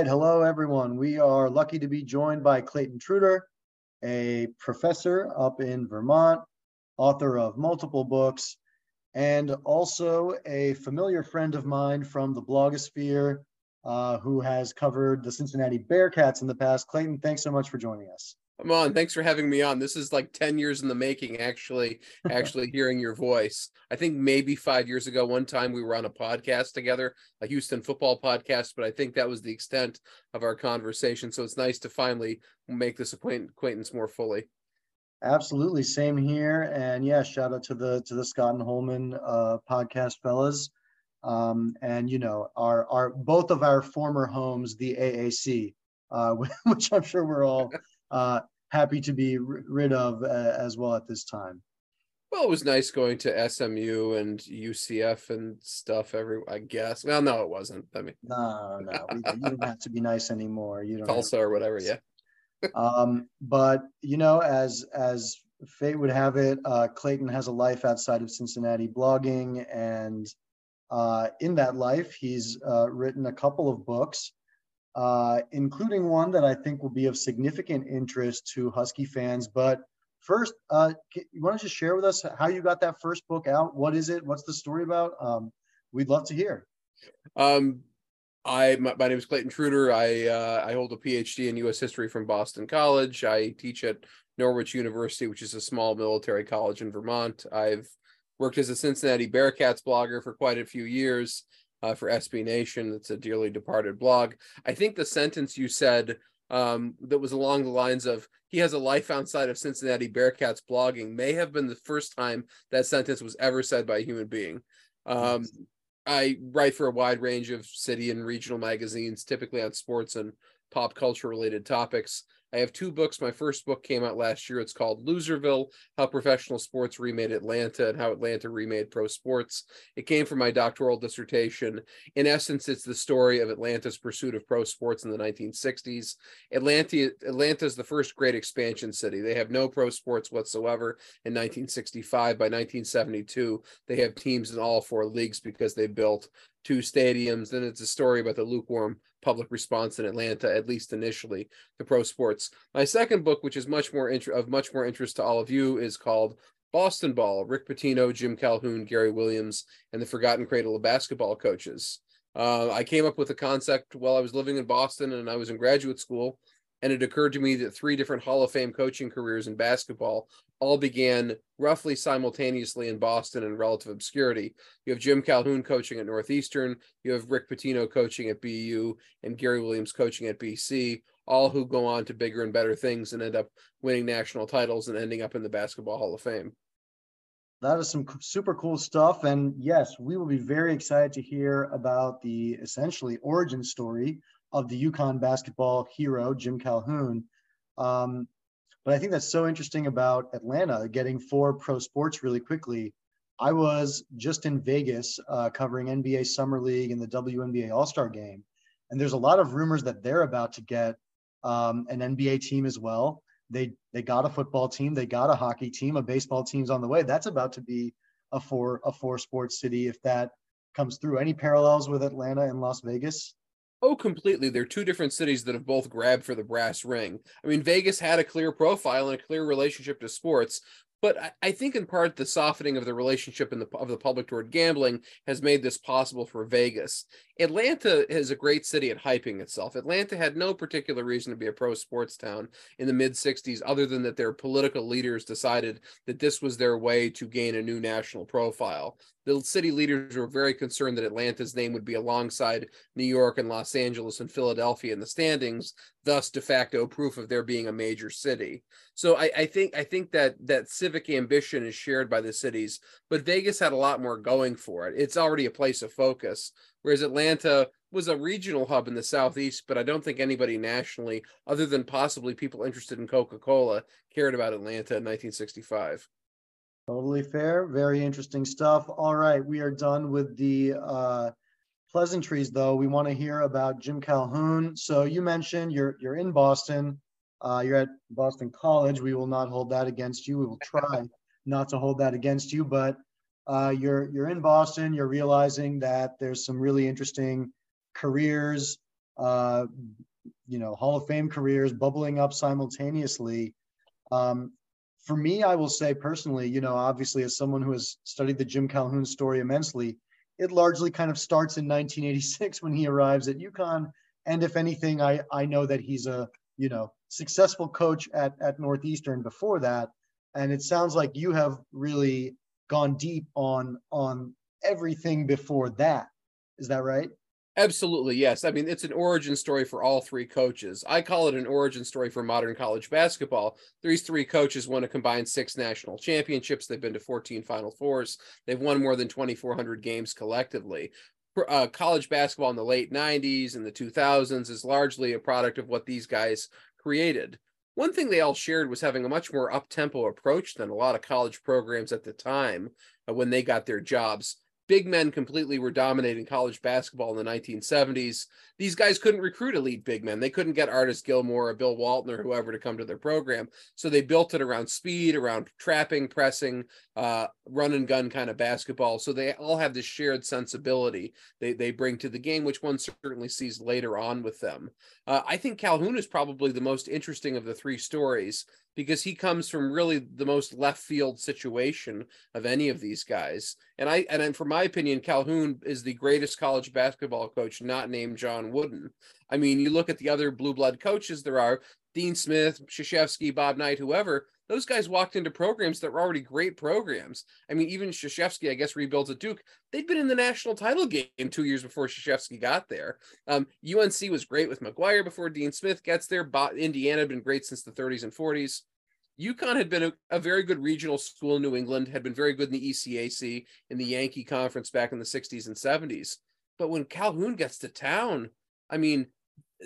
right, hello everyone. We are lucky to be joined by Clayton Trutor, a professor up in Vermont, author of multiple books, and also a familiar friend of mine from the blogosphere uh, who has covered the Cincinnati Bearcats in the past. Clayton, thanks so much for joining us. Come on, thanks for having me on. This is like 10 years in the making, actually, actually hearing your voice. I think maybe five years ago, one time we were on a podcast together, a Houston football podcast, but I think that was the extent of our conversation. So it's nice to finally make this acquaintance more fully. Absolutely, same here. And yeah, shout out to the to the Scott and Holman uh, podcast fellas. Um, and you know, our our both of our former homes, the AAC, uh, which I'm sure we're all uh, happy to be rid of uh, as well at this time. Well, it was nice going to SMU and UCF and stuff. Every, I guess. Well, no, it wasn't. I mean, no, no, we, you don't have to be nice anymore. You don't. Tulsa or whatever. Yeah. um, but you know, as as fate would have it, uh, Clayton has a life outside of Cincinnati, blogging, and uh, in that life, he's uh, written a couple of books uh, including one that I think will be of significant interest to Husky fans. But first, uh, you want to just share with us how you got that first book out? What is it? What's the story about? Um, we'd love to hear. Um, I my, my, name is Clayton Trutor. I uh, I hold a PhD in U.S. history from Boston College. I teach at Norwich University, which is a small military college in Vermont. I've worked as a Cincinnati Bearcats blogger for quite a few years uh, for SB Nation. It's a dearly departed blog. I think the sentence you said um, that was along the lines of he has a life outside of Cincinnati Bearcats blogging may have been the first time that sentence was ever said by a human being. Um, I write for a wide range of city and regional magazines, typically on sports and pop culture related topics. I have two books. My first book came out last year. It's called Loserville How Professional Sports Remade Atlanta and How Atlanta Remade Pro Sports. It came from my doctoral dissertation. In essence, it's the story of Atlanta's pursuit of pro sports in the 1960s. Atlanta, Atlanta is the first great expansion city. They have no pro sports whatsoever in 1965. By 1972, they have teams in all four leagues because they built two stadiums. Then it's a story about the lukewarm public response in Atlanta, at least initially, to pro sports. My second book, which is much more int- of much more interest to all of you, is called Boston Ball: Rick Pitino, Jim Calhoun, Gary Williams, and the Forgotten Cradle of Basketball Coaches. Uh, I came up with the concept while I was living in Boston and I was in graduate school, and it occurred to me that three different Hall of Fame coaching careers in basketball all began roughly simultaneously in Boston in relative obscurity. You have Jim Calhoun coaching at Northeastern, you have Rick Pitino coaching at BU, and Gary Williams coaching at BC, all who go on to bigger and better things and end up winning national titles and ending up in the Basketball Hall of Fame. That is some super cool stuff. And yes, we will be very excited to hear about the essentially origin story of the UConn basketball hero, Jim Calhoun. Um, but I think that's so interesting about Atlanta getting four pro sports really quickly. I was just in Vegas uh, covering NBA Summer League and the WNBA All Star Game, and there's a lot of rumors that they're about to get um, an NBA team as well. They they got a football team, they got a hockey team, a baseball team's on the way. That's about to be a four a four sports city if that comes through. Any parallels with Atlanta and Las Vegas? Oh, completely. They're two different cities that have both grabbed for the brass ring. I mean, Vegas had a clear profile and a clear relationship to sports, but I, I think in part the softening of the relationship the of the public toward gambling has made this possible for Vegas. Atlanta is a great city at hyping itself. Atlanta had no particular reason to be a pro sports town in the mid 60s, other than that their political leaders decided that this was their way to gain a new national profile. The city leaders were very concerned that Atlanta's name would be alongside New York and Los Angeles and Philadelphia in the standings, thus de facto proof of there being a major city. So I, I think I think that that civic ambition is shared by the cities, but Vegas had a lot more going for it. It's already a place of focus whereas Atlanta was a regional hub in the southeast, but I don't think anybody nationally, other than possibly people interested in Coca Cola, cared about Atlanta in 1965. Totally fair. Very interesting stuff. All right, we are done with the uh, pleasantries, though. We want to hear about Jim Calhoun. So you mentioned you're you're in Boston. Uh, you're at Boston College. We will not hold that against you. We will try not to hold that against you, but uh, you're you're in Boston. You're realizing that there's some really interesting careers uh, you know, Hall of Fame careers bubbling up simultaneously. Um, for me, I will say personally, you know, obviously, as someone who has studied the Jim Calhoun story immensely, it largely kind of starts in 1986 when he arrives at UConn. And if anything, I, I know that he's a, you know, successful coach at, at Northeastern before that. And it sounds like you have really gone deep on on everything before that. Is that right? Absolutely, yes. I mean, it's an origin story for all three coaches. I call it an origin story for modern college basketball. These three coaches won a combined six national championships. They've been to 14 Final Fours. They've won more than 2,400 games collectively. Uh, college basketball in the late 90s and the 2000s is largely a product of what these guys created. One thing they all shared was having a much more up tempo approach than a lot of college programs at the time uh, when they got their jobs big men completely were dominating college basketball in the 1970s. These guys couldn't recruit elite big men. They couldn't get Artis Gilmore or Bill Walton or whoever to come to their program. So they built it around speed, around trapping, pressing, uh, run and gun kind of basketball. So they all have this shared sensibility they, they bring to the game, which one certainly sees later on with them. Uh, I think Calhoun is probably the most interesting of the three stories because he comes from really the most left field situation of any of these guys. And I and for my opinion, Calhoun is the greatest college basketball coach not named John Wooden. I mean, you look at the other blue blood coaches there are Dean Smith, Krzyzewski, Bob Knight, whoever. Those guys walked into programs that were already great programs. I mean, even Krzyzewski, I guess, rebuilds at Duke. They'd been in the national title game two years before Krzyzewski got there. Um, UNC was great with McGuire before Dean Smith gets there. Indiana had been great since the 30s and 40s. UConn had been a, a, very good regional school in New England, had been very good in the ECAC, in the Yankee Conference back in the 60s and 70s. But when Calhoun gets to town, I mean,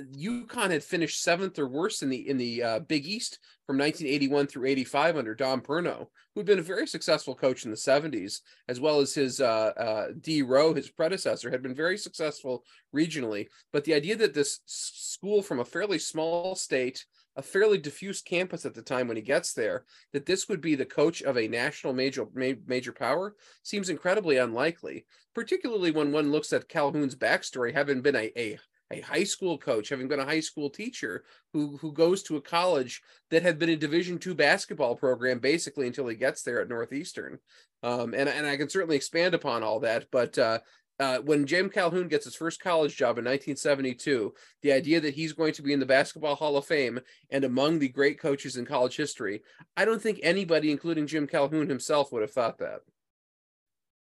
UConn had finished seventh or worse in the in the uh, Big East from 1981 through 85 under Dom Perno, who'd been a very successful coach in the 70s, as well as his uh, uh, Dee Rowe, his predecessor, had been very successful regionally. But the idea that this school from a fairly small state a fairly diffuse campus at the time when he gets there, that this would be the coach of a national major major power seems incredibly unlikely, particularly when one looks at Calhoun's backstory, having been a, a a high school coach, having been a high school teacher who who goes to a college that had been a Division two basketball program basically until he gets there at Northeastern. Um, and and I can certainly expand upon all that, but uh, uh, when Jim Calhoun gets his first college job in 1972, the idea that he's going to be in the Basketball Hall of Fame and among the great coaches in college history, I don't think anybody, including Jim Calhoun himself, would have thought that.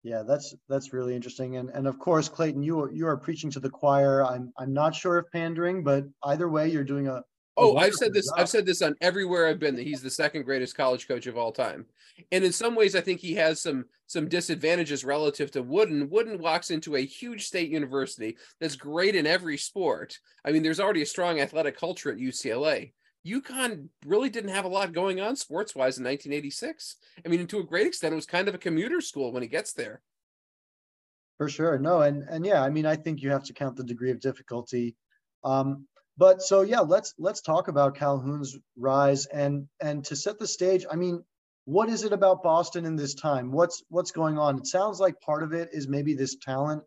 Yeah, that's that's really interesting, and and of course, Clayton, you are, you are preaching to the choir. I'm I'm not sure if pandering, but either way, you're doing a Oh, I've said this. I've said this on everywhere I've been that he's the second greatest college coach of all time, and in some ways, I think he has some some disadvantages relative to Wooden. Wooden walks into a huge state university that's great in every sport. I mean, there's already a strong athletic culture at UCLA. UConn really didn't have a lot going on sports wise in 1986. I mean, to a great extent, it was kind of a commuter school when he gets there. For sure, no, and and yeah, I mean, I think you have to count the degree of difficulty. Um, but so yeah, let's let's talk about Calhoun's rise and and to set the stage. I mean, what is it about Boston in this time? What's what's going on? It sounds like part of it is maybe this talent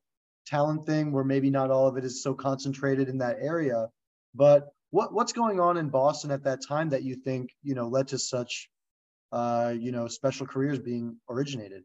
talent thing where maybe not all of it is so concentrated in that area. But what what's going on in Boston at that time that you think you know led to such uh, you know special careers being originated?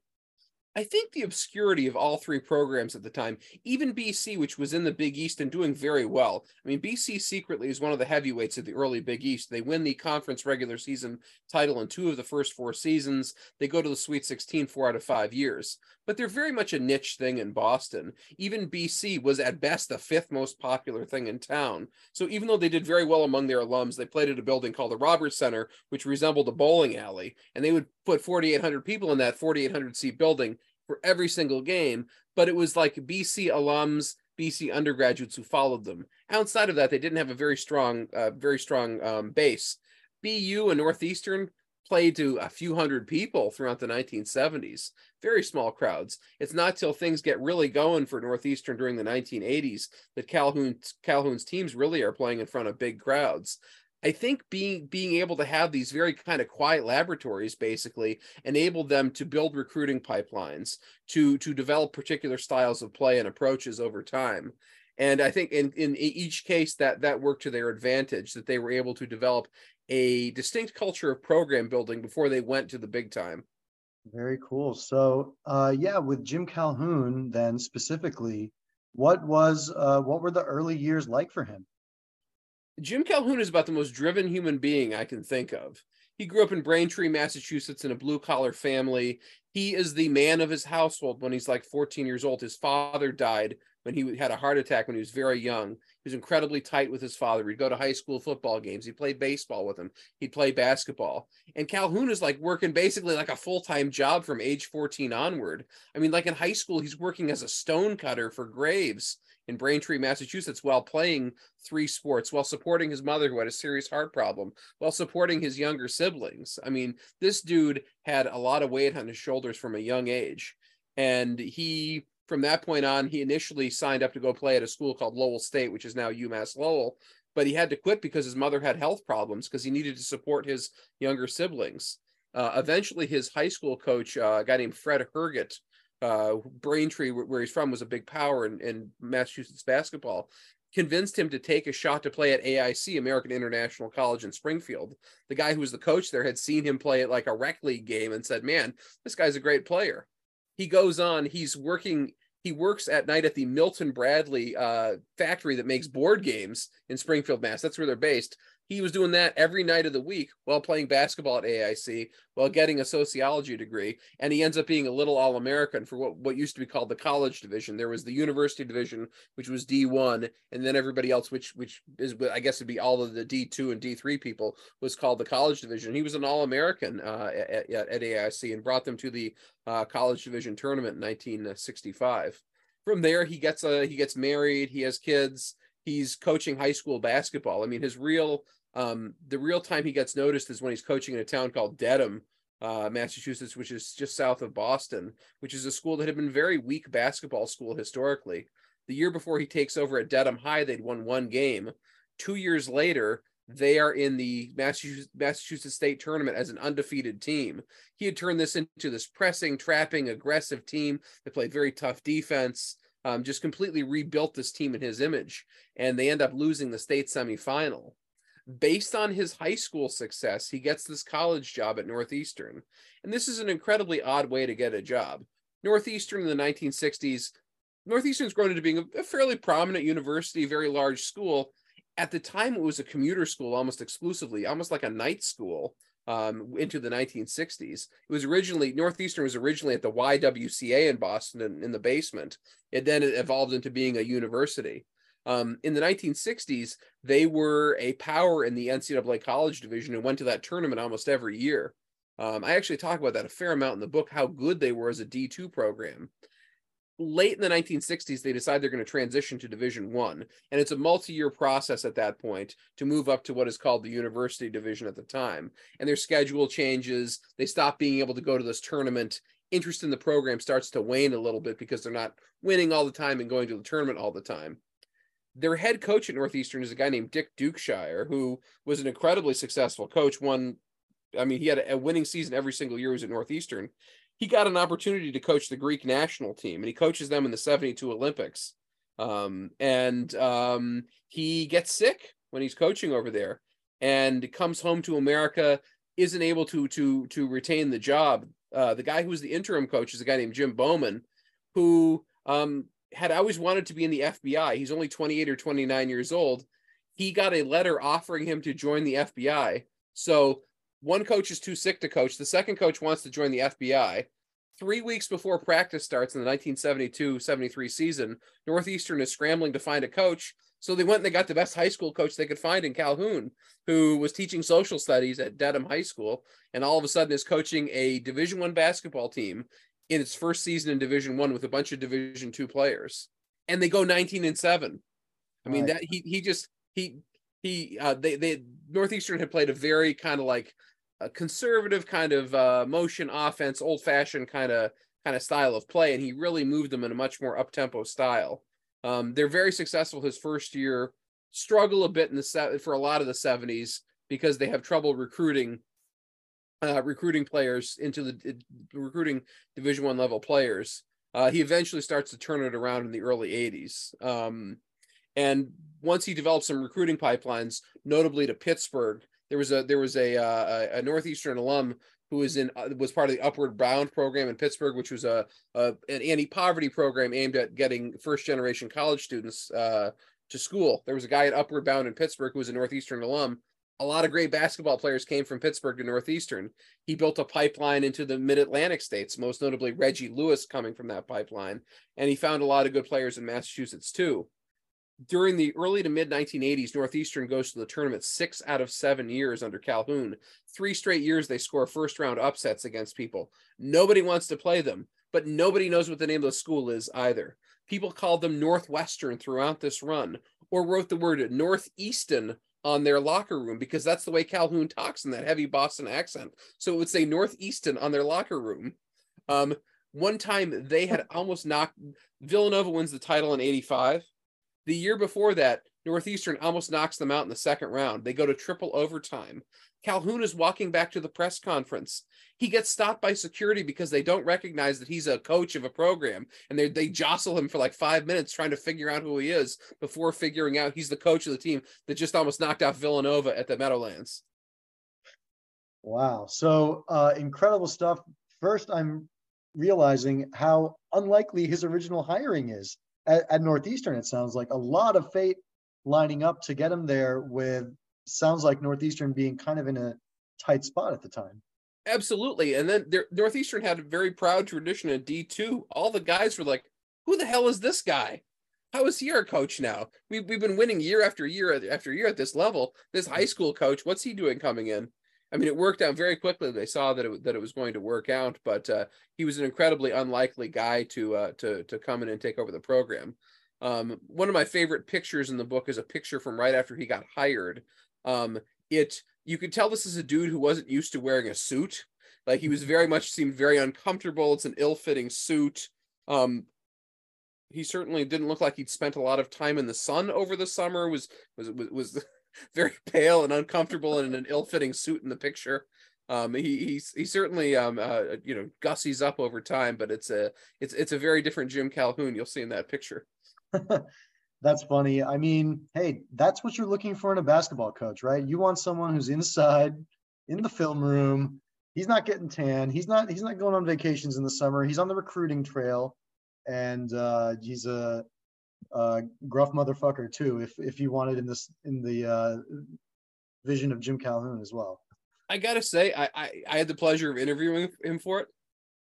I think the obscurity of all three programs at the time, even BC, which was in the Big East and doing very well. I mean, BC secretly is one of the heavyweights of the early Big East. They win the conference regular season title in two of the first four seasons. They go to the Sweet 16 four out of five years. But they're very much a niche thing in Boston. Even BC was at best the fifth most popular thing in town. So even though they did very well among their alums, they played at a building called the Roberts Center, which resembled a bowling alley, and they would put 4,800 people in that 4,800 seat building for every single game, but it was like BC alums, BC undergraduates who followed them. Outside of that, they didn't have a very strong, uh, very strong um, base. BU and Northeastern played to a few hundred people throughout the 1970s, very small crowds. It's not till things get really going for Northeastern during the 1980s that Calhoun Calhoun's teams really are playing in front of big crowds. I think being being able to have these very kind of quiet laboratories basically enabled them to build recruiting pipelines, to to develop particular styles of play and approaches over time. And I think in, in each case that that worked to their advantage, that they were able to develop a distinct culture of program building before they went to the big time. Very cool. So, uh, yeah, with Jim Calhoun, then specifically, what was uh, what were the early years like for him? Jim Calhoun is about the most driven human being I can think of. He grew up in Braintree, Massachusetts, in a blue collar family. He is the man of his household when he's like 14 years old. His father died when he had a heart attack when he was very young. He was incredibly tight with his father. He'd go to high school football games. He'd play baseball with him. He'd play basketball. And Calhoun is like working basically like a full time job from age 14 onward. I mean, like in high school, he's working as a stone cutter for Graves in Braintree, Massachusetts, while playing three sports, while supporting his mother who had a serious heart problem, while supporting his younger siblings. I mean, this dude had a lot of weight on his shoulders from a young age. And he from that point on, he initially signed up to go play at a school called Lowell State, which is now UMass Lowell, but he had to quit because his mother had health problems because he needed to support his younger siblings. Uh, eventually, his high school coach, uh, a guy named Fred Herget, uh, Braintree, where he's from, was a big power in, in Massachusetts basketball convinced him to take a shot to play at AIC, American International College in Springfield. The guy who was the coach there had seen him play at like a rec league game and said, Man, this guy's a great player. He goes on he's working he works at night at the milton bradley uh, factory that makes board games in springfield mass. That's where they're based he was doing that every night of the week while playing basketball at AIC while getting a sociology degree. And he ends up being a little All American for what, what used to be called the college division. There was the university division, which was D1, and then everybody else, which which is I guess would be all of the D2 and D3 people, was called the college division. He was an All American uh, at, at, AIC and brought them to the uh, college division tournament in 1965. From there, he gets a he gets married, he has kids he's coaching high school basketball. I mean, his real um, the real time he gets noticed is when he's coaching in a town called Dedham, uh, Massachusetts, which is just south of Boston, which is a school that had been very weak basketball school historically. The year before he takes over at Dedham High, they'd won one game. Two years later, they are in the Massachusetts, State tournament as an undefeated team. He had turned this into this pressing, trapping, aggressive team that played very tough defense. Um, just completely rebuilt this team in his image, and they end up losing the state semifinal based on his high school success, he gets this college job at Northeastern. And this is an incredibly odd way to get a job. Northeastern in the 1960s, Northeastern's grown into being a, fairly prominent university, very large school. At the time, it was a commuter school almost exclusively, almost like a night school um, into the 1960s. It was originally, Northeastern was originally at the YWCA in Boston in, in the basement. It then evolved into being a university. Um, in the 1960s, they were a power in the NCAA college division and went to that tournament almost every year. Um, I actually talk about that a fair amount in the book, how good they were as a D2 program. Late in the 1960s, they decide they're going to transition to Division One, and it's a multi-year process at that point to move up to what is called the University Division at the time. And their schedule changes; they stop being able to go to this tournament. Interest in the program starts to wane a little bit because they're not winning all the time and going to the tournament all the time their head coach at Northeastern is a guy named Dick Dukeshire, who was an incredibly successful coach. One, I mean, he had a winning season every single year he was at Northeastern. He got an opportunity to coach the Greek national team, and he coaches them in the 72 Olympics. Um, and um, he gets sick when he's coaching over there and comes home to America, isn't able to to to retain the job. Uh, the guy who was the interim coach is a guy named Jim Bowman, who um, had always wanted to be in the FBI. He's only 28 or 29 years old. He got a letter offering him to join the FBI. So one coach is too sick to coach. The second coach wants to join the FBI. Three weeks before practice starts in the 1972 73 season, Northeastern is scrambling to find a coach. So they went and they got the best high school coach they could find in Calhoun, who was teaching social studies at Dedham High School, and all of a sudden is coaching a Division One basketball team in its first season in Division One with a bunch of Division Two players, and they go 19 and seven. I mean that he he just he he uh, they they Northeastern had played a very kind of like a conservative kind of uh, motion offense, old fashioned kind of kind of style of play, and he really moved them in a much more up tempo style. Um, they're very successful his first year. Struggle a bit in the for a lot of the 70s because they have trouble recruiting uh, recruiting players into the uh, recruiting Division One level players. Uh, he eventually starts to turn it around in the early '80s. Um, And once he developed some recruiting pipelines, notably to Pittsburgh, there was a there was a uh, a Northeastern alum who was in uh, was part of the Upward Bound program in Pittsburgh, which was a, a an anti poverty program aimed at getting first generation college students uh, to school. There was a guy at Upward Bound in Pittsburgh who was a Northeastern alum. A lot of great basketball players came from Pittsburgh to Northeastern. He built a pipeline into the mid Atlantic states, most notably Reggie Lewis coming from that pipeline. And he found a lot of good players in Massachusetts too during the early to mid 1980s, Northeastern goes to the tournament six out of seven years under Calhoun. Three straight years they score first round upsets against people. Nobody wants to play them, but nobody knows what the name of the school is either. People called them Northwestern throughout this run, or wrote the word Northeastern on their locker room because that's the way Calhoun talks in that heavy Boston accent. So it would say Northeastern on their locker room. Um, one time they had almost knocked Villanova wins the title in 85 the year before that, Northeastern almost knocks them out in the second round. They go to triple overtime. Calhoun is walking back to the press conference. He gets stopped by security because they don't recognize that he's a coach of a program, and they they jostle him for like five minutes trying to figure out who he is before figuring out he's the coach of the team that just almost knocked out Villanova at the Meadowlands. Wow! So uh, incredible stuff. First, I'm realizing how unlikely his original hiring is at, at Northeastern, it sounds like a lot of fate lining up to get him there with sounds like Northeastern being kind of in a tight spot at the time. Absolutely. And then there, Northeastern had a very proud tradition in D2. All the guys were like, who the hell is this guy? How is he our coach now? We, we've been winning year after year after year at this level. This high school coach, what's he doing coming in? I mean, it worked out very quickly. They saw that it that it was going to work out, but uh, he was an incredibly unlikely guy to uh, to to come in and take over the program. Um, one of my favorite pictures in the book is a picture from right after he got hired. Um, it you could tell this is a dude who wasn't used to wearing a suit. Like he was very much seemed very uncomfortable. It's an ill-fitting suit. Um, he certainly didn't look like he'd spent a lot of time in the sun over the summer. Was was was, was very pale and uncomfortable and in an ill-fitting suit in the picture. Um, he he's he certainly um uh, you know gussies up over time, but it's a it's it's a very different Jim Calhoun you'll see in that picture. that's funny. I mean, hey, that's what you're looking for in a basketball coach, right? You want someone who's inside in the film room. He's not getting tan. He's not he's not going on vacations in the summer. He's on the recruiting trail, and uh, he's a uh, gruff motherfucker too, if if you wanted in this in the uh, vision of Jim Calhoun as well. I gotta say, I, I, I had the pleasure of interviewing him for it.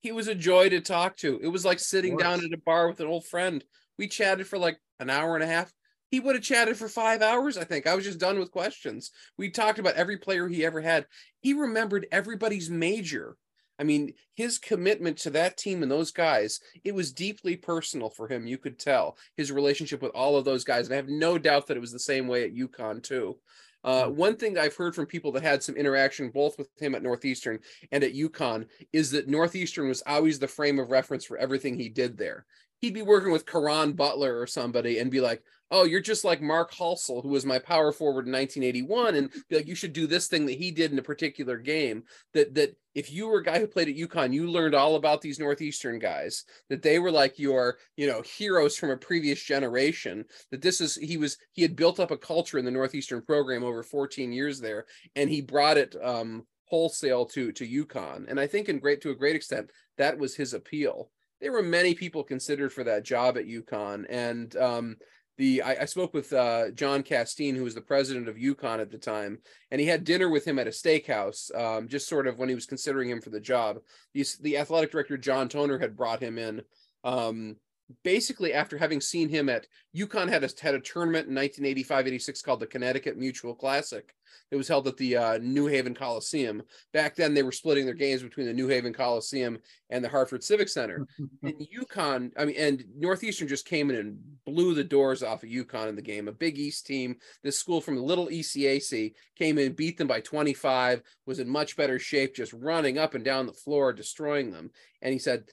He was a joy to talk to. It was like sitting down at a bar with an old friend. We chatted for like an hour and a half. He would have chatted for five hours, I think. I was just done with questions. We talked about every player he ever had. He remembered everybody's major. I mean, his commitment to that team and those guys, it was deeply personal for him. You could tell his relationship with all of those guys. And I have no doubt that it was the same way at UConn, too. Uh, hmm. one thing I've heard from people that had some interaction both with him at Northeastern and at UConn is that Northeastern was always the frame of reference for everything he did there he'd be working with Caron Butler or somebody and be like, "Oh, you're just like Mark Halsell, who was my power forward in 1981," and be like, "You should do this thing that he did in a particular game." That that if you were a guy who played at UConn, you learned all about these Northeastern guys. That they were like your, you know, heroes from a previous generation. That this is he was he had built up a culture in the Northeastern program over 14 years there, and he brought it um, wholesale to to UConn. And I think in great to a great extent that was his appeal there were many people considered for that job at UConn. And um, the I, I, spoke with uh, John Casteen, who was the president of UConn at the time, and he had dinner with him at a steakhouse, um, just sort of when he was considering him for the job. The, the athletic director John Toner had brought him in. Um, basically after having seen him at UConn had a had a tournament in 1985-86 called the Connecticut Mutual Classic. It was held at the uh, New Haven Coliseum. Back then, they were splitting their games between the New Haven Coliseum and the Hartford Civic Center. and UConn, I mean, and Northeastern just came in and blew the doors off of UConn in the game. A Big East team. This school from the little ECAC came in, beat them by 25, was in much better shape, just running up and down the floor, destroying them. And he said,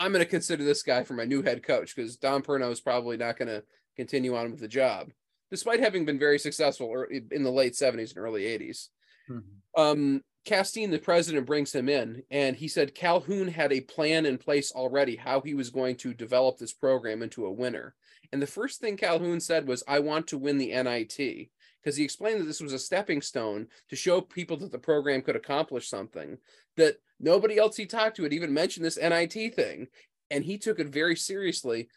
I'm going to consider this guy for my new head coach because Dom Perno is probably not going to continue on with the job, despite having been very successful in the late 70s and early 80s. Mm-hmm. Um, Casteen, the president, brings him in, and he said Calhoun had a plan in place already how he was going to develop this program into a winner. And the first thing Calhoun said was, I want to win the NIT because he explained that this was a stepping stone to show people that the program could accomplish something that nobody else he talked to had even mentioned this NIT thing. And he took it very seriously.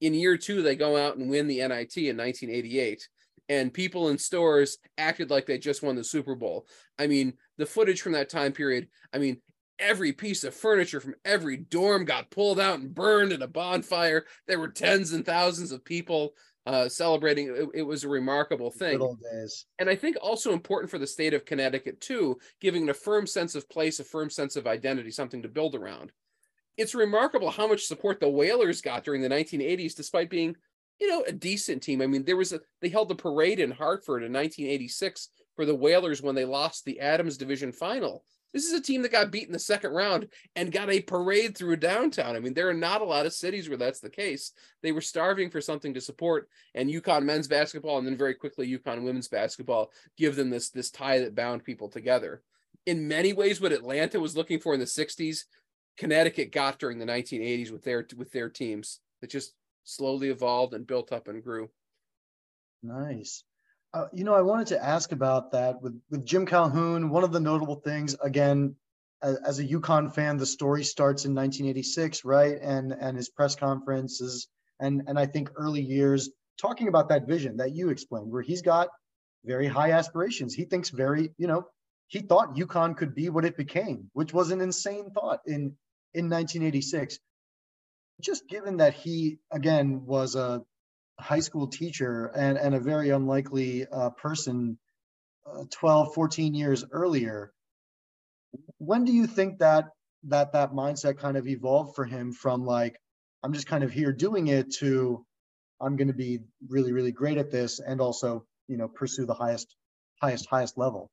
In year two, they go out and win the NIT in 1988 and people in stores acted like they just won the Super Bowl. I mean, the footage from that time period, I mean, every piece of furniture from every dorm got pulled out and burned in a bonfire. There were tens and thousands of people uh, celebrating. It, it, was a remarkable thing. And I think also important for the state of Connecticut too, giving it a firm sense of place, a firm sense of identity, something to build around. It's remarkable how much support the Whalers got during the 1980s, despite being, you know, a decent team. I mean, there was a they held a parade in Hartford in 1986 for the Whalers when they lost the Adams Division final. This is a team that got beat in the second round and got a parade through downtown. I mean, there are not a lot of cities where that's the case. They were starving for something to support, and UConn men's basketball and then very quickly UConn women's basketball give them this this tie that bound people together. In many ways, what Atlanta was looking for in the '60s, Connecticut got during the 1980s with their with their teams that just slowly evolved and built up and grew. Nice. Uh, you know, I wanted to ask about that with, with Jim Calhoun. One of the notable things, again, as, as a UConn fan, the story starts in 1986, right? And and his press conferences and and I think early years talking about that vision that you explained, where he's got very high aspirations. He thinks very, you know, he thought UConn could be what it became, which was an insane thought in in 1986. Just given that he again was a high school teacher and, and a very unlikely uh, person uh, 12, 14 years earlier. When do you think that that that mindset kind of evolved for him from like, I'm just kind of here doing it to I'm going to be really, really great at this and also, you know, pursue the highest, highest, highest level?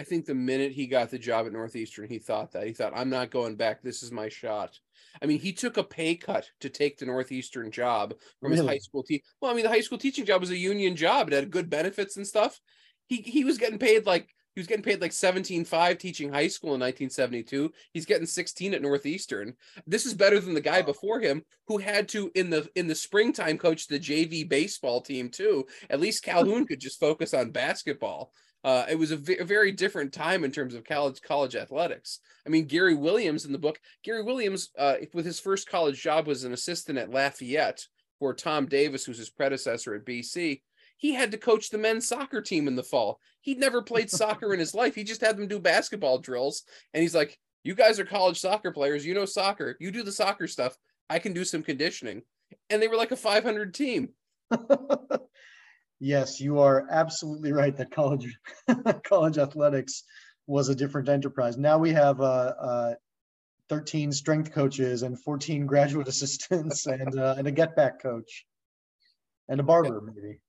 I think the minute he got the job at Northeastern, he thought that. He thought, I'm not going back. This is my shot. I mean, he took a pay cut to take the Northeastern job from really? his high school team. Well, I mean, the high school teaching job was a union job. It had good benefits and stuff. He he was getting paid like he was getting paid like 17.5 teaching high school in 1972. He's getting 16 at Northeastern. This is better than the guy before him who had to in the in the springtime coach the JV baseball team too. At least Calhoun could just focus on basketball. Uh, it was a, v- a very different time in terms of college college athletics. I mean, Gary Williams in the book, Gary Williams, uh, with his first college job, was an assistant at Lafayette for Tom Davis, who's his predecessor at BC. He had to coach the men's soccer team in the fall. He'd never played soccer in his life. He just had them do basketball drills, and he's like, "You guys are college soccer players. You know soccer. You do the soccer stuff. I can do some conditioning." And they were like a 500 team. yes, you are absolutely right that college college athletics was a different enterprise. Now we have uh, uh, 13 strength coaches and 14 graduate assistants and uh, and a get back coach and a barber maybe.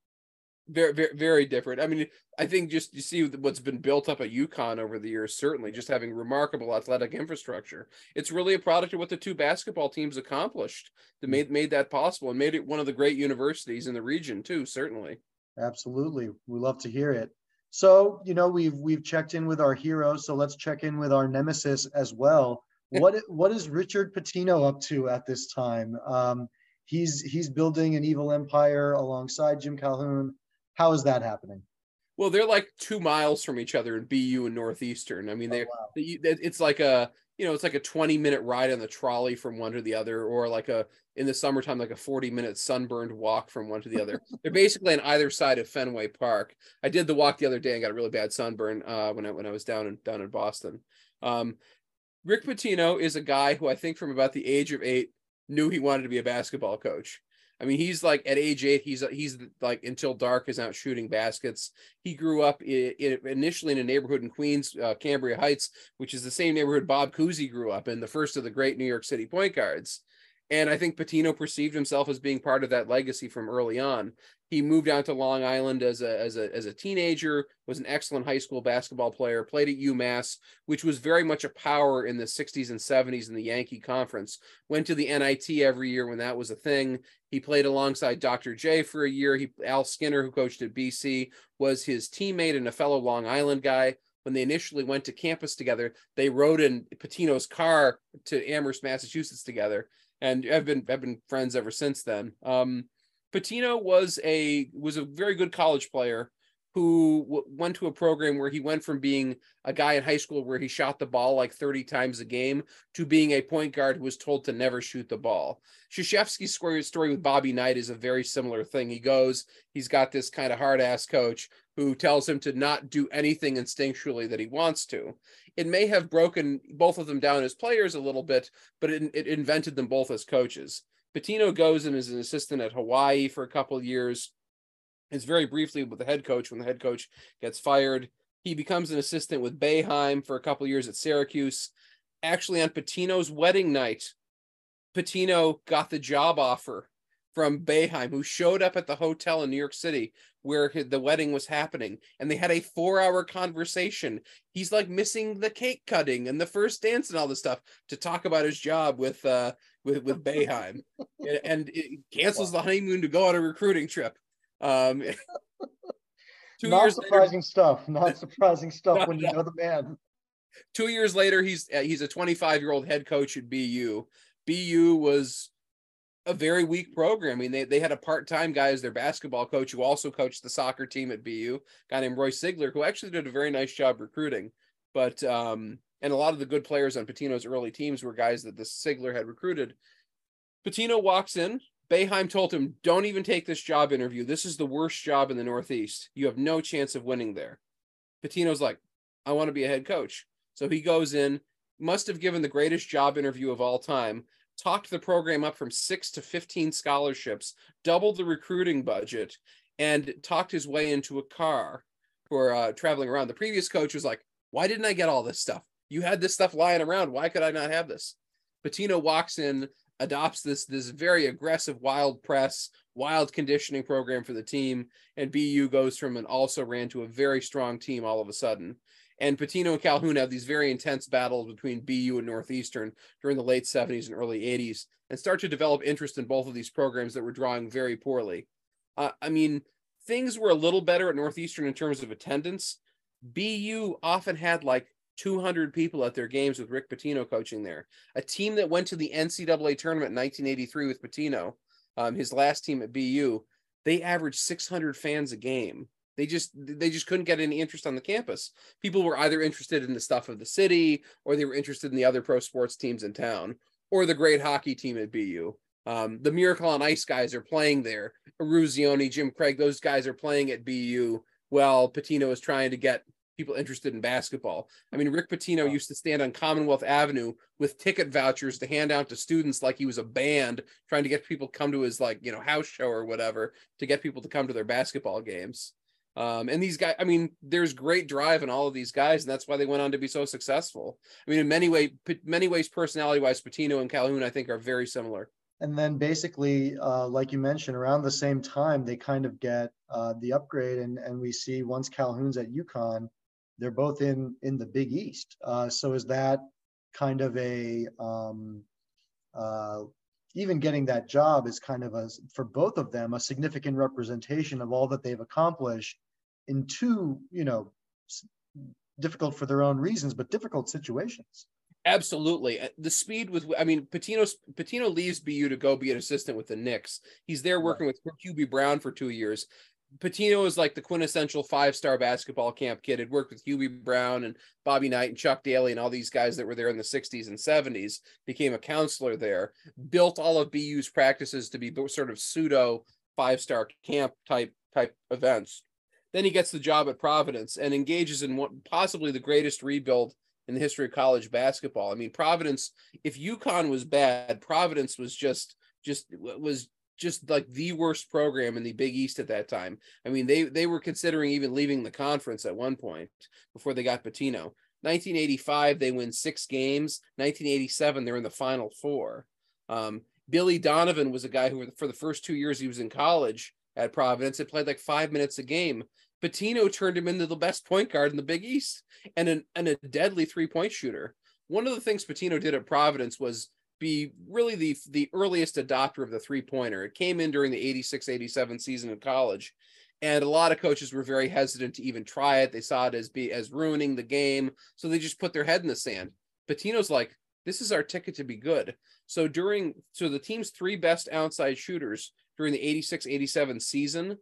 Very, very, very different. I mean, I think just you see what's been built up at UConn over the years. Certainly, just having remarkable athletic infrastructure. It's really a product of what the two basketball teams accomplished that mm. made made that possible and made it one of the great universities in the region too. Certainly. Absolutely. We love to hear it. So, you know, we've we've checked in with our hero, so let's check in with our nemesis as well. What what is Richard Pitino up to at this time? Um, he's he's building an evil empire alongside Jim Calhoun. How is that happening? Well, they're like two miles from each other in BU and Northeastern. I mean, they, oh, wow. they it's like a you know, it's like a 20 minute ride on the trolley from one to the other, or like a in the summertime, like a 40 minute sunburned walk from one to the other. They're basically on either side of Fenway Park. I did the walk the other day and got a really bad sunburn uh, when I when I was down in down in Boston. Um, Rick Pitino is a guy who I think from about the age of eight knew he wanted to be a basketball coach. I mean, he's like at age eight, he's he's like until dark is out shooting baskets. He grew up in, in, initially in a neighborhood in Queens, uh, Cambria Heights, which is the same neighborhood Bob Cousy grew up in, the first of the great New York City point guards. And I think Pitino perceived himself as being part of that legacy from early on. He moved out to Long Island as a as a as a teenager, was an excellent high school basketball player, played at UMass, which was very much a power in the 60s and 70s in the Yankee Conference. Went to the NIT every year when that was a thing. He played alongside Dr. J for a year. He Al Skinner, who coached at BC, was his teammate and a fellow Long Island guy. when they initially went to campus together, they rode in Pitino's car to Amherst, Massachusetts together, and have been have been friends ever since then. Um, Pitino was a was a very good college player who w- went to a program where he went from being a guy in high school where he shot the ball like 30 times a game to being a point guard who was told to never shoot the ball. Krzyzewski's story with Bobby Knight is a very similar thing. He goes, he's got this kind of hard ass coach who tells him to not do anything instinctually that he wants to. It may have broken both of them down as players a little bit, but it, it invented them both as coaches. Pitino goes and is an assistant at Hawaii for a couple years is very briefly with the head coach when the head coach gets fired. He becomes an assistant with Boeheim for a couple years at Syracuse. Actually, on Pitino's wedding night, Pitino got the job offer from Boeheim, who showed up at the hotel in New York City where the wedding was happening, and they had a four-hour conversation. He's like missing the cake cutting and the first dance and all this stuff to talk about his job with uh with with Boeheim, and, and it cancels the honeymoon to go on a recruiting trip. Um, not surprising later, stuff. Not surprising stuff when you know the man. Two years later, he's uh, he's a 25 year old head coach at BU. BU was a very weak program. I mean, they, they had a part time guy as their basketball coach who also coached the soccer team at BU, guy named Roy Sigler, who actually did a very nice job recruiting. But um, and a lot of the good players on Pitino's early teams were guys that the Sigler had recruited. Pitino walks in, Boeheim told him, Don't even take this job interview. This is the worst job in the Northeast. You have no chance of winning there. Pitino's like, I want to be a head coach. So he goes in, must have given the greatest job interview of all time, talked the program up from six to 15 scholarships, doubled the recruiting budget, and talked his way into a car for uh, traveling around. The previous coach was like, Why didn't I get all this stuff? You had this stuff lying around. Why could I not have this? Pitino walks in adopts this this very aggressive wild press wild conditioning program for the team and bu goes from an also ran to a very strong team all of a sudden and Pitino and calhoun have these very intense battles between bu and northeastern during the late 70s and early 80s and start to develop interest in both of these programs that were drawing very poorly uh, i mean things were a little better at northeastern in terms of attendance bu often had like 200 people at their games with Rick Pitino coaching there. A team that went to the NCAA tournament in 1983 with Pitino, um, his last team at BU, they averaged 600 fans a game. They just they just couldn't get any interest on the campus. People were either interested in the stuff of the city, or they were interested in the other pro sports teams in town, or the great hockey team at BU. Um, the Miracle on Ice guys are playing there. Eruzione, Jim Craig, those guys are playing at BU. Well, Pitino is trying to get people interested in basketball. I mean, Rick Pitino used to stand on Commonwealth Avenue with ticket vouchers to hand out to students like he was a band, trying to get people come to his like you know house show or whatever to get people to come to their basketball games. Um, and these guys, I mean, there's great drive in all of these guys, and that's why they went on to be so successful. I mean, in many way, many ways, personality wise, Pitino and Calhoun, I think, are very similar. And then basically, uh, like you mentioned, around the same time, they kind of get uh, the upgrade, and and we see once Calhoun's at UConn, they're both in in the Big East. Uh, so is that kind of a um, uh, even getting that job is kind of a for both of them a significant representation of all that they've accomplished in two you know difficult for their own reasons but difficult situations. Absolutely. Uh, the speed with i mean patino pitino leaves bu to go be an assistant with the knicks. He's there working with hubie brown for two years Pitino is like the quintessential five star basketball camp kid. Had worked with Hubie Brown and Bobby Knight and Chuck Daly and all these guys that were there in the 60s and 70s. Became a counselor there, built all of BU's practices to be sort of pseudo five star camp type type events. Then he gets the job at Providence and engages in what possibly the greatest rebuild in the history of college basketball. I mean, Providence, if UConn was bad, Providence was just just was just like the worst program in the Big East at that time. I mean, they they were considering even leaving the conference at one point before they got Pitino. 1985, they win six games. 1987, they're in the Final Four. Um, Billy Donovan was a guy who, for the first two years he was in college at Providence, had played like five minutes a game. Pitino turned him into the best point guard in the Big East and, an, and a deadly three point shooter. One of the things Pitino did at Providence was be really the the earliest adopter of the three pointer. It came in during the 86 87 season of college. and a lot of coaches were very hesitant to even try it. They saw it as be as ruining the game, so they just put their head in the sand. Pitino's like, this is our ticket to be good. So during so the team's three best outside shooters during the 86-87 season,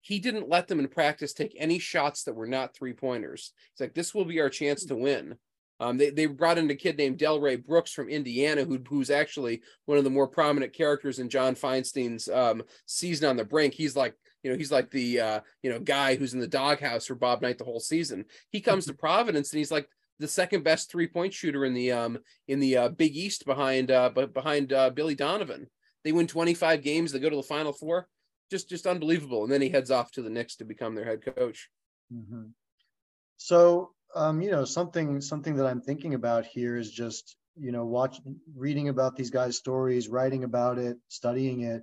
he didn't let them in practice take any shots that were not three pointers. It's like this will be our chance to win. Um, they, they brought in a kid named Delray Brooks from Indiana, who, who's actually one of the more prominent characters in John Feinstein's um, season on the brink. He's like, you know, he's like the uh, you know guy who's in the doghouse for Bob Knight the whole season. He comes to Providence and he's like the second best three point shooter in the um in the uh, Big East behind uh behind uh, Billy Donovan. They win 25 games. They go to the Final Four. Just just unbelievable. And then he heads off to the Knicks to become their head coach. Mm-hmm. So um, you know, something something that I'm thinking about here is just you know, watching, reading about these guys' stories, writing about it, studying it.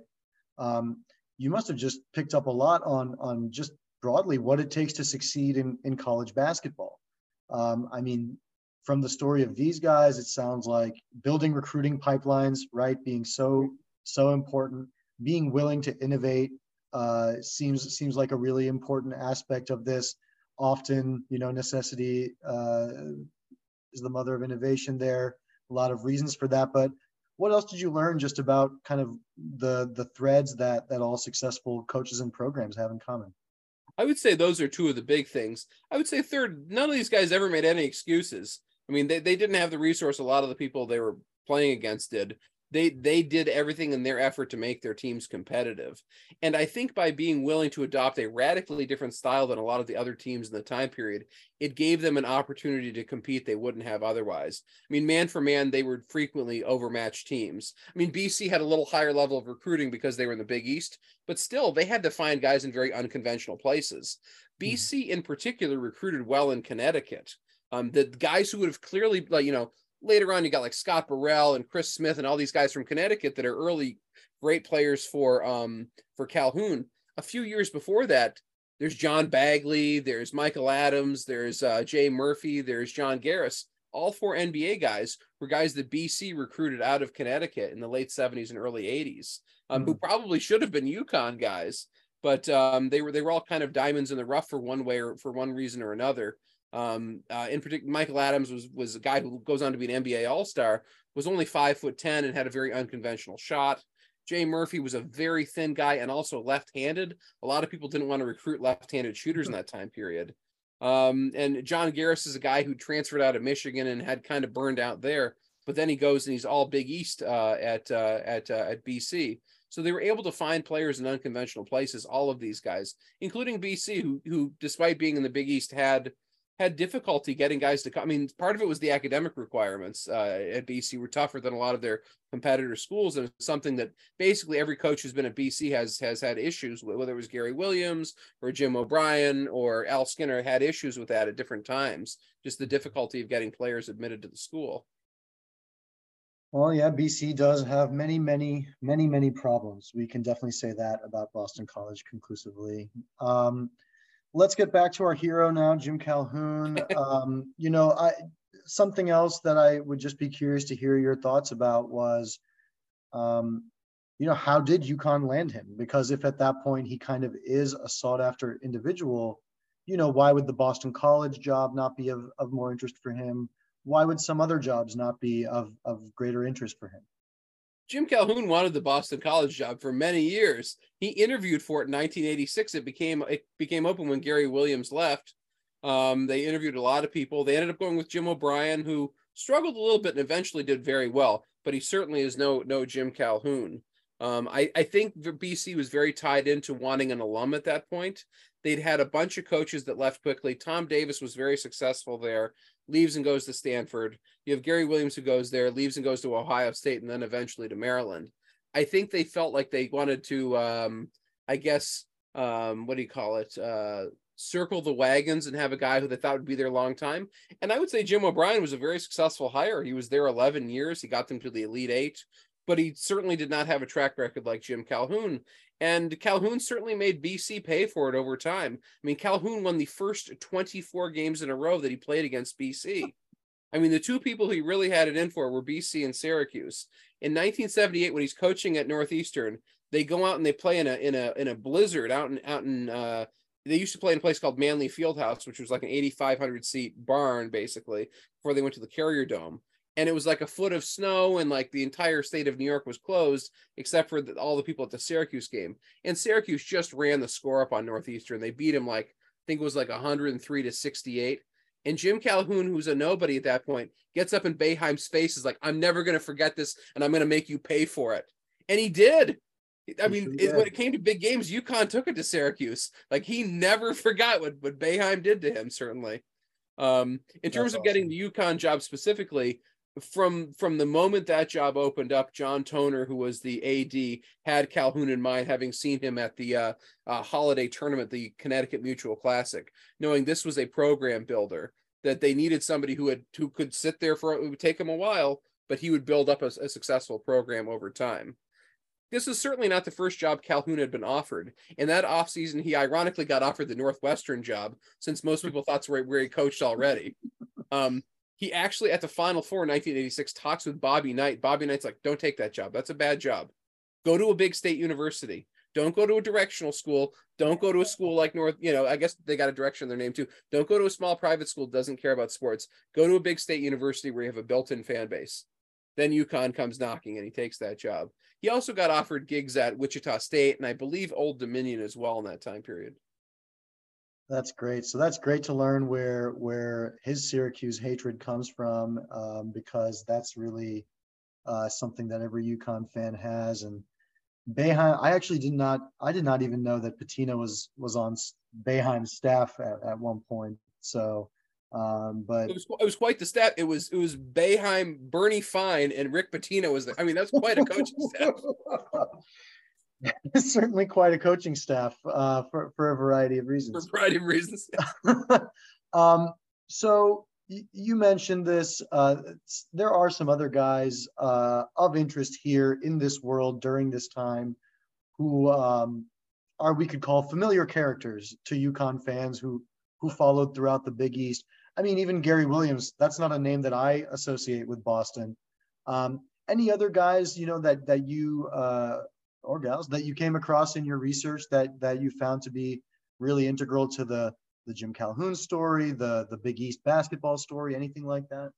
Um, you must have just picked up a lot on on just broadly what it takes to succeed in in college basketball. Um, I mean, from the story of these guys, it sounds like building recruiting pipelines, right, being so so important. Being willing to innovate uh, seems seems like a really important aspect of this often, you know, necessity uh, is the mother of innovation there. A lot of reasons for that. But what else did you learn just about kind of the the threads that that all successful coaches and programs have in common? I would say those are two of the big things. I would say third, none of these guys ever made any excuses. I mean, they, they didn't have the resource a lot of the people they were playing against did they they did everything in their effort to make their teams competitive. And i think by being willing to adopt a radically different style than a lot of the other teams in the time period it gave them an opportunity to compete they wouldn't have otherwise. I mean man for man they were frequently overmatched teams. I mean bc had a little higher level of recruiting because they were in the big east but still they had to find guys in very unconventional places. Mm-hmm. bc in particular recruited well in connecticut. Um, the guys who would have clearly like you know later on you got like Scott Burrell and Chris Smith and all these guys from Connecticut that are early great players for um for Calhoun. A few years before that, there's John Bagley, there's Michael Adams, there's uh, Jay Murphy, there's John Garris. All four NBA guys were guys that BC recruited out of Connecticut in the late 70s and early 80s, um, mm-hmm. who hmm. probably should have been UConn guys, but um, they were they were all kind of diamonds in the rough for one way or for one reason or another. Um, uh, in particular, Michael Adams was was a guy who goes on to be an NBA All Star. Was only five foot ten and had a very unconventional shot. Jay Murphy was a very thin guy and also left-handed. A lot of people didn't want to recruit left-handed shooters in that time period. Um, and John Garris is a guy who transferred out of Michigan and had kind of burned out there. But then he goes and he's all Big East uh, at uh, at uh, at BC. So they were able to find players in unconventional places. All of these guys, including BC, who who despite being in the Big East had had difficulty getting guys to come. I mean, part of it was the academic requirements uh, at BC were tougher than a lot of their competitor schools, and it's something that basically every coach who's been at BC has has had issues with. Whether it was Gary Williams or Jim O'Brien or Al Skinner had issues with that at different times. Just the difficulty of getting players admitted to the school. Well, yeah, BC does have many, many, many, many problems. We can definitely say that about Boston College conclusively. Um, let's get back to our hero now, Jim Calhoun. Um, you know, I something else that I would just be curious to hear your thoughts about was, um, you know, how did UConn land him? Because if at that point he kind of is a sought after individual, you know, why would the Boston College job not be of, of more interest for him? Why would some other jobs not be of, of greater interest for him? Jim Calhoun wanted the Boston College job for many years. He interviewed for it in 1986. It became it became open when Gary Williams left. Um, they interviewed a lot of people. They ended up going with Jim O'Brien, who struggled a little bit and eventually did very well. But he certainly is no no Jim Calhoun. Um, I, I think BC was very tied into wanting an alum at that point. They'd had a bunch of coaches that left quickly. Tom Davis was very successful there leaves and goes to Stanford. You have Gary Williams who goes there, leaves and goes to Ohio State, and then eventually to Maryland. I think they felt like they wanted to, um, I guess, um, what do you call it? Uh, circle the wagons and have a guy who they thought would be there a long time. And I would say Jim O'Brien was a very successful hire. He was there 11 years. He got them to the Elite Eight, but he certainly did not have a track record like Jim Calhoun. And Calhoun certainly made BC pay for it over time. I mean, Calhoun won the first 24 games in a row that he played against BC. I mean, the two people he really had it in for were BC and Syracuse. In 1978, when he's coaching at Northeastern, They go out and they play in a in a in a blizzard out in out in uh they used to play in a place called Manley Fieldhouse, which was like an 8,500 seat barn basically before they went to the Carrier Dome. And it was like a foot of snow, and like the entire state of New York was closed except for the, all the people at the Syracuse game. And Syracuse just ran the score up on Northeastern. They beat him like I think it was like 103 to 68. And Jim Calhoun, who's a nobody at that point, gets up in Boeheim's face, is like, I'm never going to forget this, and I'm going to make you pay for it. And he did. I mean, it, when it came to big games, UConn took it to Syracuse. Like he never forgot what, what Boeheim did to him, certainly. Um, in terms That's of awesome. getting the UConn job specifically, from from the moment that job opened up, John Toner, who was the AD, had Calhoun in mind, having seen him at the uh, uh, holiday tournament, the Connecticut Mutual Classic, knowing this was a program builder that they needed somebody who had who could sit there for it would take him a while, but he would build up a, a successful program over time. This is certainly not the first job Calhoun had been offered. In that offseason, he ironically got offered the Northwestern job, since most people thought where, where he coached already. Um, he actually, at the Final Four in 1986, talks with Bobby Knight. Bobby Knight's like, don't take that job. That's a bad job. Go to a big state university. Don't go to a directional school. Don't go to a school like North, you know, I guess they got a direction in their name too. Don't go to a small private school doesn't care about sports. Go to a big state university where you have a built-in fan base. Then UConn comes knocking and he takes that job. He also got offered gigs at Wichita State and I believe Old Dominion as well in that time period. That's great. So that's great to learn where where his Syracuse hatred comes from, um, because that's really uh, something that every UConn fan has. And Boeheim, I actually did not, I did not even know that Pitino was was on Boeheim's staff at, at one point. So um, but it was, it was quite the step. It was it was Boeheim, Bernie Fine, and Rick Pitino was there. I mean, that's quite a coaching staff. certainly quite a coaching staff uh, for for a variety of reasons. For a variety of reasons. um, so y- you mentioned this. Uh, there are some other guys uh, of interest here in this world during this time who um, are we could call familiar characters to UConn fans who who followed throughout the Big East. I mean, even Gary Williams, that's not a name that I associate with Boston. Um, any other guys, you know, that that you uh, or gals that you came across in your research that that you found to be really integral to the the Jim Calhoun story, the the Big East basketball story, anything like that?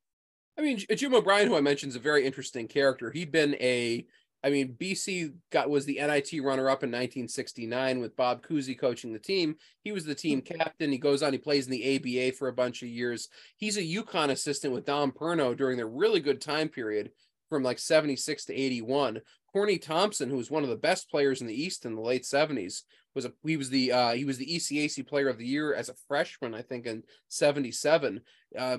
I mean, Jim O'Brien, who I mentioned, is a very interesting character. He'd been a I mean, BC got was the NIT runner-up in 1969 with Bob Cousy coaching the team. He was the team hmm. captain. He goes on. He plays in the ABA for a bunch of years. He's a UConn assistant with Dom Perno during the really good time period from like 76 to 81. Corny Thompson, who was one of the best players in the East in the late 70s, was a he was the uh, he was the ECAC Player of the Year as a freshman, I think, in 77. Uh,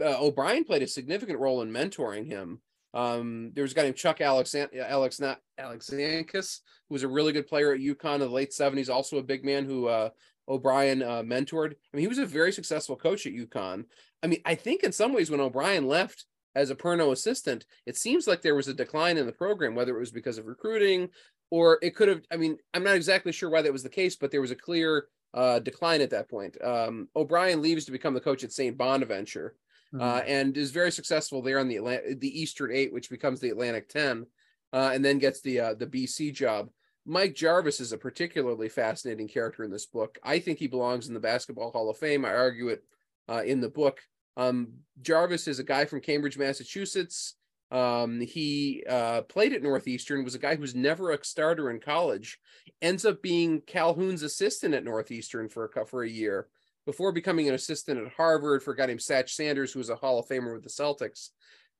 uh, O'Brien played a significant role in mentoring him. Um, there was a guy named Chuck Alex Alex not Aleksinas, who was a really good player at UConn in the late 70s, also a big man who uh, O'Brien uh, mentored. I mean, he was a very successful coach at UConn. I mean, I think in some ways when O'Brien left as a Perno assistant, it seems like there was a decline in the program, whether it was because of recruiting or it could have. I mean, I'm not exactly sure why that was the case, but there was a clear uh, decline at that point. Um, O'Brien leaves to become the coach at St. Bonaventure mm-hmm. uh, and is very successful there on the Atlantic, the Eastern Eight, which becomes the Atlantic Ten, uh, and then gets the uh, the BC job. Mike Jarvis is a particularly fascinating character in this book. I think he belongs in the Basketball Hall of Fame. I argue it uh, in the book. Um, Jarvis is a guy from Cambridge, Massachusetts. Um, he uh, played at Northeastern, was a guy who was never a starter in college, ends up being Calhoun's assistant at Northeastern for a, for a year before becoming an assistant at Harvard for a guy named Satch Sanders, who was a Hall of Famer with the Celtics.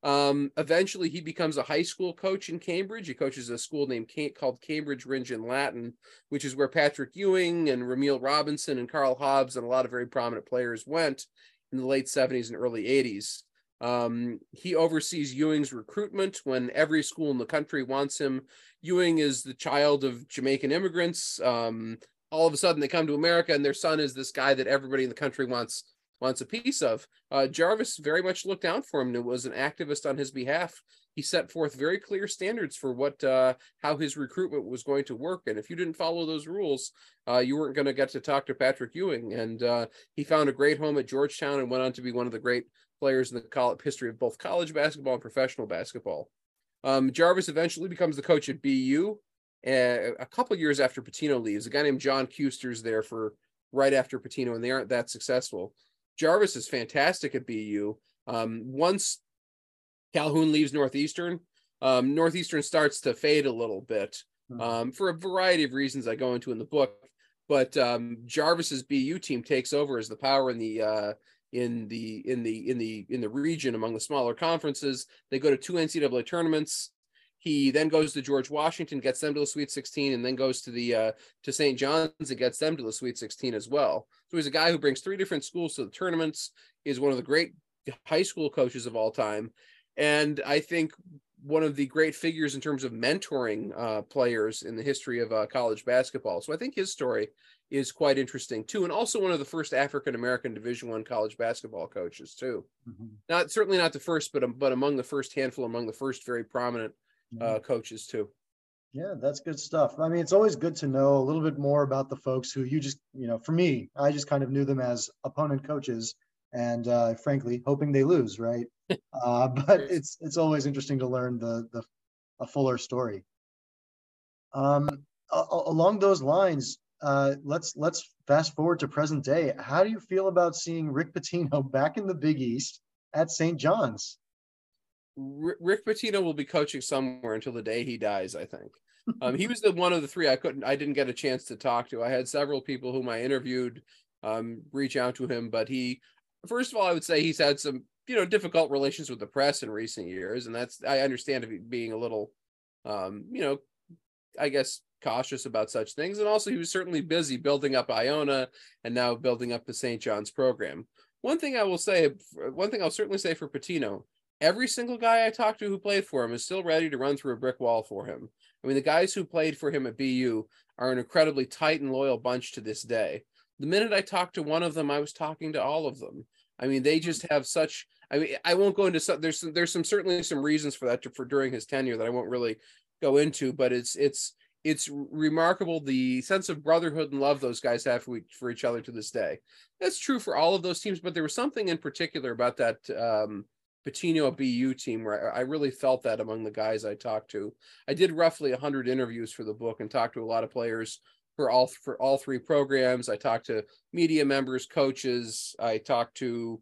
Um, eventually, he becomes a high school coach in Cambridge. He coaches a school named called Cambridge Ringen Latin, which is where Patrick Ewing and Rumeal Robinson and Karl Hobbs and a lot of very prominent players went in the late 70s and early 80s. Um, he oversees Ewing's recruitment when every school in the country wants him. Ewing is the child of Jamaican immigrants. Um, all of a sudden they come to America and their son is this guy that everybody in the country wants wants a piece of. Uh, Jarvis very much looked out for him and was an activist on his behalf. He set forth very clear standards for what uh, how his recruitment was going to work, and if you didn't follow those rules, uh, you weren't going to get to talk to Patrick Ewing. And uh, he found a great home at Georgetown and went on to be one of the great players in the college history of both college basketball and professional basketball. Um, Jarvis eventually becomes the coach at BU. a, a couple years after Pitino leaves. A guy named John Kuester's there for right after Pitino, and they aren't that successful. Jarvis is fantastic at BU. Um, once Calhoun leaves Northeastern, um, Northeastern starts to fade a little bit hmm. um, for a variety of reasons I go into in the book. But um, Jarvis's BU team takes over as the power in the uh, in the in the in the in the region among the smaller conferences. They go to two NCAA tournaments. He then goes to George Washington, gets them to the Sweet 16, and then goes to the uh, to St. John's and gets them to the Sweet 16 as well. So he's a guy who brings three different schools to the tournaments. Is one of the great high school coaches of all time, and I think one of the great figures in terms of mentoring uh, players in the history of uh, college basketball. So I think his story is quite interesting too, and also one of the first African American Division One college basketball coaches too. Mm-hmm. Not certainly not the first, but but among the first handful, among the first very prominent uh, mm-hmm. coaches too. Yeah, that's good stuff. I mean, it's always good to know a little bit more about the folks who you just, you know, for me, I just kind of knew them as opponent coaches, and uh, frankly, hoping they lose, right? Uh, but it's it's always interesting to learn the the a fuller story. Um, a- along those lines, uh, let's let's fast forward to present day. How do you feel about seeing Rick Pitino back in the Big East at St. John's? Rick Pitino will be coaching somewhere until the day he dies. I think. Um, he was the one of the three I couldn't, I didn't get a chance to talk to. I had several people whom I interviewed um, reach out to him, but he, first of all, I would say he's had some, you know, difficult relations with the press in recent years, and that's I understand if being a little, um, you know, I guess cautious about such things. And also, he was certainly busy building up Iona and now building up the St. John's program. One thing I will say, one thing I'll certainly say for Pitino, every single guy I talked to who played for him is still ready to run through a brick wall for him. I mean, the guys who played for him at BU are an incredibly tight and loyal bunch to this day. The minute I talked to one of them, I was talking to all of them. I mean, they just have such. I mean, I won't go into some. There's some, there's some certainly some reasons for that to, for during his tenure that I won't really go into, but it's it's it's remarkable the sense of brotherhood and love those guys have for, for each other to this day. That's true for all of those teams, but there was something in particular about that um, Pitino BU team where I really felt that among the guys I talked to. I did roughly 100 interviews for the book and talked to a lot of players for all for all three programs. I talked to media members, coaches. I talked to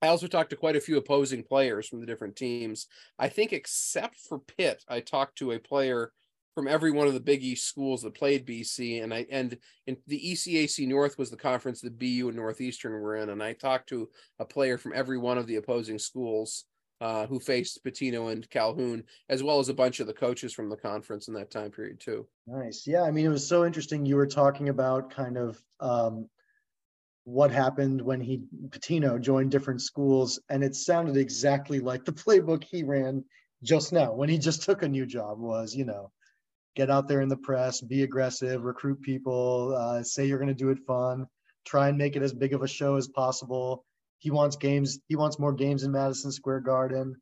I also talked to quite a few opposing players from the different teams. I think except for Pitt, I talked to a player from every one of the Big East schools that played BC, and I and in the ECAC North was the conference that BU and Northeastern were in, and I talked to a player from every one of the opposing schools uh, who faced Pitino and Calhoun, as well as a bunch of the coaches from the conference in that time period too. Nice, yeah. I mean, it was so interesting. You were talking about kind of um, what happened when he Pitino joined different schools, and it sounded exactly like the playbook he ran just now when he just took a new job. Was you know get out there in the press, be aggressive, recruit people, uh, say you're going to do it fun, try and make it as big of a show as possible. He wants games. He wants more games in Madison Square Garden.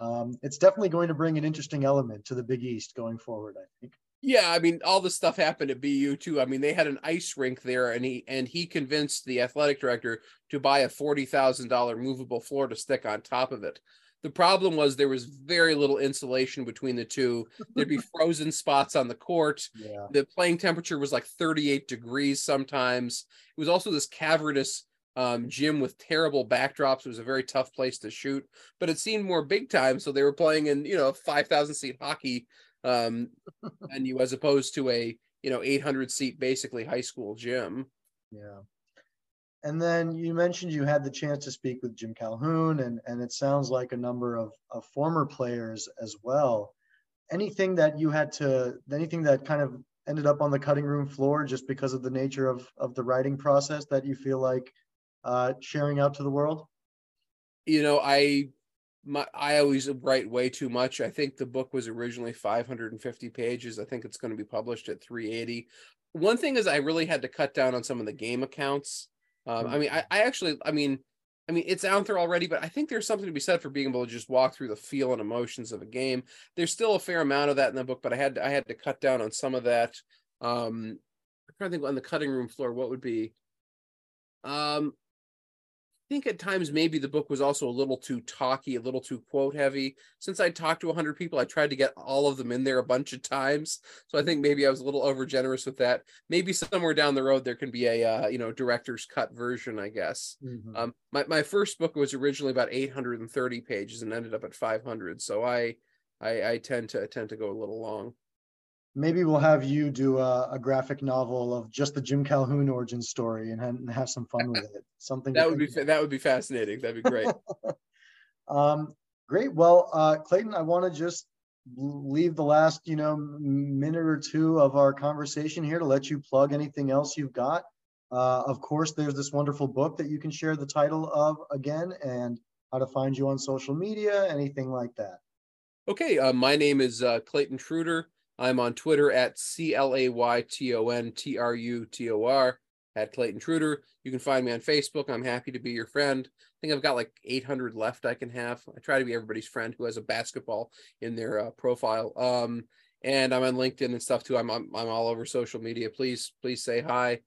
Um, it's definitely going to bring an interesting element to the Big East going forward. I think. Yeah, I mean, all this stuff happened at BU too. I mean, they had an ice rink there, and he and he convinced the athletic director to buy a forty thousand dollar movable floor to stick on top of it. The problem was there was very little insulation between the two. There'd be frozen spots on the court. Yeah. The playing temperature was like 38 degrees sometimes. It was also this cavernous um, gym with terrible backdrops. It was a very tough place to shoot, but it seemed more big time. So they were playing in, you know, 5,000 seat hockey um, venue as opposed to a, you know, 800 seat basically high school gym. Yeah. And then you mentioned you had the chance to speak with Jim Calhoun, and, and it sounds like a number of, of former players as well. Anything that you had to, anything that kind of ended up on the cutting room floor just because of the nature of, of the writing process that you feel like uh, sharing out to the world? You know, I my I always write way too much. I think the book was originally 550 pages. I think it's going to be published at 380. One thing is I really had to cut down on some of the game accounts um, I mean, I, I actually, I mean, I mean, it's out there already, but I think there's something to be said for being able to just walk through the feel and emotions of a game. There's still a fair amount of that in the book, but I had to, I had to cut down on some of that. Um, I'm trying to think on the cutting room floor, what would be, um, think at times maybe the book was also a little too talky, a little too quote heavy. Since I talked to 100 people, I tried to get all of them in there a bunch of times. So I think maybe I was a little over generous with that. Maybe somewhere down the road there can be a uh, you know director's cut version, I guess. Mm-hmm. Um, my my first book was originally about 830 pages and ended up at 500. So I I, I tend to tend to go a little long maybe we'll have you do a, a, graphic novel of just the Jim Calhoun origin story and have, and have some fun with it. Something that would be about. that would be fascinating. That'd be great. um, great. Well, uh, Clayton, I want to just leave the last you know minute or two of our conversation here to let you plug anything else you've got. Uh, of course, there's this wonderful book that you can share the title of again and how to find you on social media, anything like that. Okay, uh, my name is uh, Clayton Trutor. I'm on Twitter at C L A Y T O N T R U T O R at Clayton Trutor. You can find me on Facebook. I'm happy to be your friend. I think I've got like 800 left I can have. I try to be everybody's friend who has a basketball in their uh, profile. Um, and I'm on LinkedIn and stuff too. I'm, I'm, I'm all over social media. Please please say hi.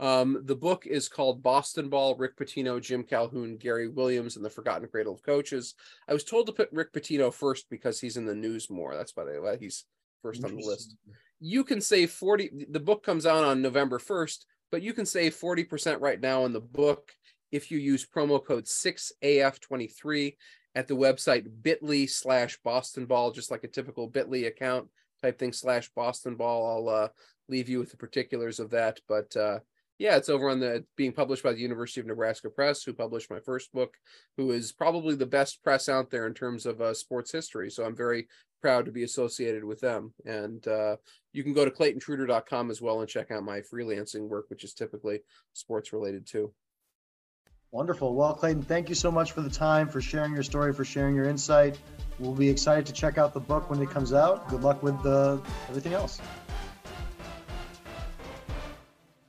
Um, the book is called Boston Ball, Rick Pitino, Jim Calhoun, Gary Williams, and the Forgotten Cradle of Coaches. I was told to put Rick Pitino first because he's in the news more. That's why he's first on the list. You can save 40 the book comes out on November 1st, but you can save 40% right now in the book if you use promo code 6AF23 at the website bit.ly slash Boston Ball, just like a typical bit.ly account type thing slash Boston Ball. I'll uh, leave you with the particulars of that. But uh, yeah, it's over on the being published by the University of Nebraska Press, who published my first book, who is probably the best press out there in terms of uh, sports history. So I'm very proud to be associated with them. And uh, you can go to claytontrutor.com as well and check out my freelancing work, which is typically sports related too. Wonderful. Well, Clayton, thank you so much for the time, for sharing your story, for sharing your insight. We'll be excited to check out the book when it comes out. Good luck with the, everything else.